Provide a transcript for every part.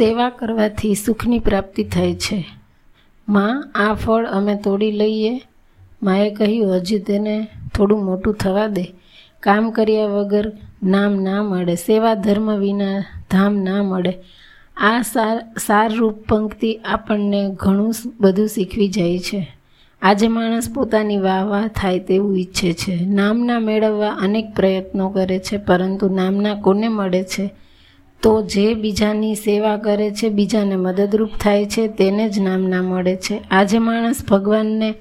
સેવા કરવાથી સુખની પ્રાપ્તિ થાય છે. માં, આ ફળ અમે તોડી લઈએ. માએ કહ્યું, હજી તેને થોડું મોટું થવા દે. કામ કર્યા વગર નામ ના મળે. સેવા ધર્મ વિના ધામ ના મળે. આ સાર, સારરૂપ પંક્તિ આપણને ઘણું બધું શીખવી જાય છે. આજે માણસ પોતાની વાહ વાહ થાય તેવું ઈચ્છે છે. નામના મેળવવા અનેક પ્રયત્નો કરે છે, પરંતુ નામના કોને મળે છે? તો જે બીજાની સેવા કરે છે, બીજાને મદદરૂપ થાય છે, તેને જ નામના મળે છે. આજે માણસ ભગવાનને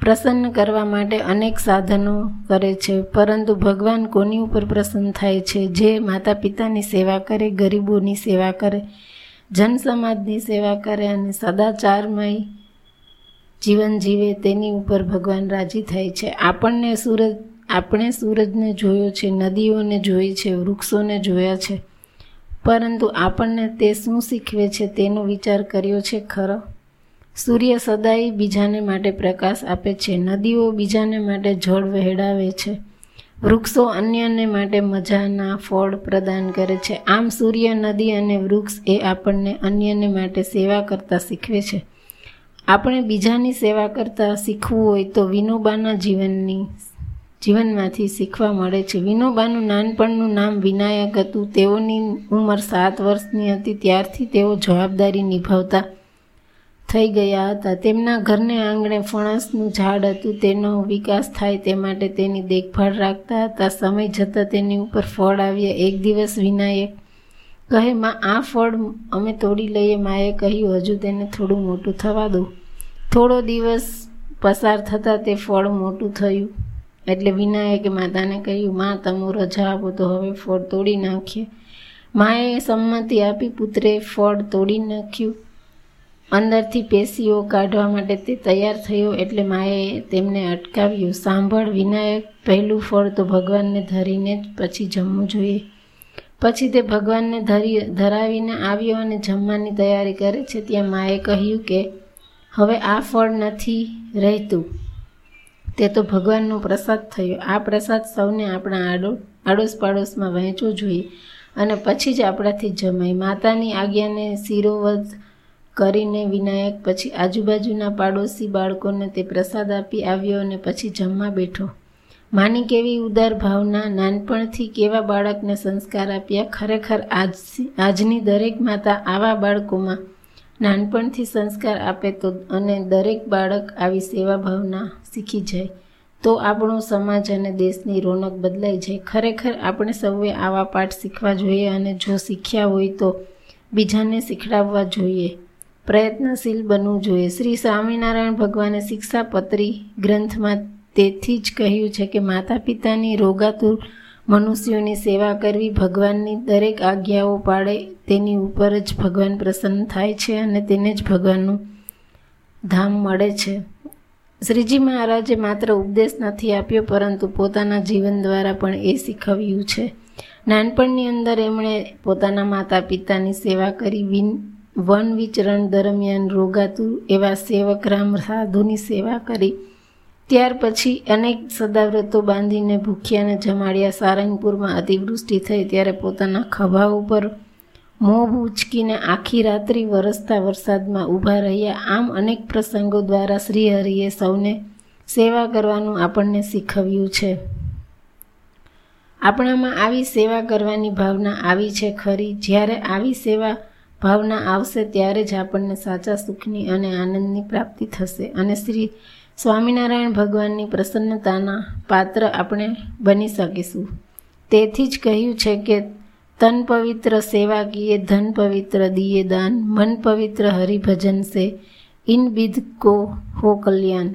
પ્રસન્ન કરવા માટે અનેક સાધનો કરે છે, પરંતુ ભગવાન કોની ઉપર પ્રસન્ન થાય છે? જે માતા પિતાની સેવા કરે, ગરીબોની સેવા કરે જન સમાજની સેવા કરે અને સદાચારમય જીવન જીવે તેની ઉપર ભગવાન રાજી થાય છે. આપણને સૂરજ, આપણે સૂરજને જોયો છે, નદીઓને જોઈ છે, વૃક્ષોને જોયા છે. પરંતુ આપણને તે શું શીખવે છે તેનો વિચાર કર્યો છે ખરો? સૂર્ય સદાય બીજાને માટે પ્રકાશ આપે છે. નદીઓ બીજાને માટે જળ વહેડાવે છે. વૃક્ષો અન્યને માટે મજાના ફળ પ્રદાન કરે છે. આમ સૂર્ય, નદી અને વૃક્ષ એ આપણને અન્યને માટે સેવા કરતાં શીખવે છે. આપણે બીજાની સેવા કરતાં શીખવું હોય તો વિનોબાના જીવનની જીવનમાંથી શીખવા મળે છે. વિનોબાનું નાનપણનું નામ વિનાયક હતું. તેઓની ઉંમર સાત વર્ષની હતી. ત્યારથી તેઓ જવાબદારી નિભાવતા થઈ ગયા હતા. તેમના ઘરને આંગણે ફણસનું ઝાડ હતું. તેનો વિકાસ થાય તે માટે તેની દેખભાળ રાખતા હતા. સમય જતાં તેની ઉપર ફળ આવ્યા. એક દિવસ વિનાયક કહે, માં, આ ફળ અમે તોડી લઈએ. માએ કહ્યું, હજુ તેને થોડું મોટું થવા દો. થોડો દિવસ પસાર થતાં તે ફળ મોટું થયું. એટલે વિનાયકે માતાને કહ્યું, માં, તમે રજા આપો તો હવે ફળ તોડી નાખીએ. માએ સંમતિ આપી, પુત્રે ફળ તોડી નાખ્યું. અંદરથી પેશીઓ કાઢવા માટે તે તૈયાર થયો, એટલે માએ તેમને અટકાવ્યું. સાંભળ, વિનાયક, પહેલું ફળ તો ભગવાનને ધરીને જ પછી જમવું જોઈએ. પછી તે ભગવાનને ધરી, ધરાવીને આવ્યો અને જમવાની તૈયારી કરે છે. ત્યાં માએ કહ્યું કે, હવે આ ફળ નથી રહેતું. તે તો ભગવાનનો પ્રસાદ થયો. આ પ્રસાદ સૌને આપણા આડો આડોશ પાડોશમાં વહેંચવો જોઈએ અને પછી જ આપણાથી જમાય. માતાની આજ્ઞાને શિરોવધ કરીને વિનાયક, પછી આજુબાજુના પાડોશી બાળકોને તે પ્રસાદ આપી આવ્યો અને પછી જમવા બેઠો. માની કેવી ઉદાર ભાવના, નાનપણથી કેવા બાળકને સંસ્કાર આપ્યા. ખરેખર આજ, આજની દરેક માતા આવા બાળકોમાં નાનપણથી સંસ્કાર આપે તો અને દરેક બાળક આવી સેવા ભાવના શીખી જાય. તો આપણો સમાજ અને દેશની રોનક બદલાઈ જાય. ખરેખર આપણે સૌએ આવા પાઠ શીખવા જોઈએ અને જો શીખ્યા હોય તો બીજાને શીખડાવવા જોઈએ. પ્રયત્નશીલ બનવું જોઈએ. શ્રી સ્વામિનારાયણ ભગવાને શિક્ષાપત્રી ગ્રંથમાં તેથી જ કહ્યું છે કે માતા પિતાની રોગાતુર મનુષ્યોની સેવા કરવી ભગવાનની દરેક આજ્ઞાઓ પાડે તેની ઉપર જ ભગવાન પ્રસન્ન થાય છે અને તેને જ ભગવાનનું ધામ મળે છે. શ્રીજી મહારાજે માત્ર ઉપદેશ નથી આપ્યો, પરંતુ પોતાના જીવન દ્વારા પણ એ શીખવ્યું છે. નાનપણની અંદર એમણે પોતાના માતા પિતાની સેવા કરી વિન વન વિચરણ દરમિયાન રોગાતું એવા સેવક રામ સાધુની સેવા કરી. ત્યાર પછી અનેક સદાવ્રતો બાંધીને ભૂખ્યાને જમાડ્યા સારંગપુરમાં અતિવૃષ્ટિ થઈ ત્યારે પોતાના ખભા ઉપર મોં ઉચકીને આખી રાત્રિ વરસતા વરસાદમાં ઊભા રહ્યા. આમ અનેક પ્રસંગો દ્વારા શ્રીહરિએ સૌને સેવા કરવાનું આપણને શીખવ્યું છે. આપણામાં આવી સેવા કરવાની ભાવના આવી છે ખરી. જ્યારે આવી સેવા ભાવના આવશે ત્યારે જ આપણને સાચા સુખની અને આનંદની પ્રાપ્તિ થશે અને શ્રી સ્વામિનારાયણ ભગવાનની પ્રસન્નતાના પાત્ર આપણે બની શકીશું. તેથી જ કહ્યું છે કે, તન પવિત્ર સેવા કીએ ધન પવિત્ર દિયે દાન, મન પવિત્ર હરિભજન સે, ઇન બિદ કો હો કલ્યાણ.